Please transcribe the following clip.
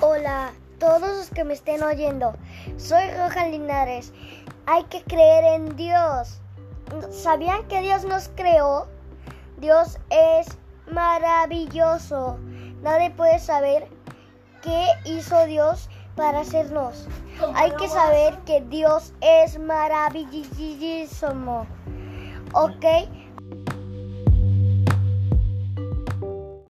Hola, todos los que me estén oyendo. Soy Roja Linares. Hay que creer en Dios. ¿Sabían que Dios nos creó? Dios es maravilloso. Nadie puede saber qué hizo Dios para hacernos. Hay que saber que Dios es maravilloso. ¿Ok?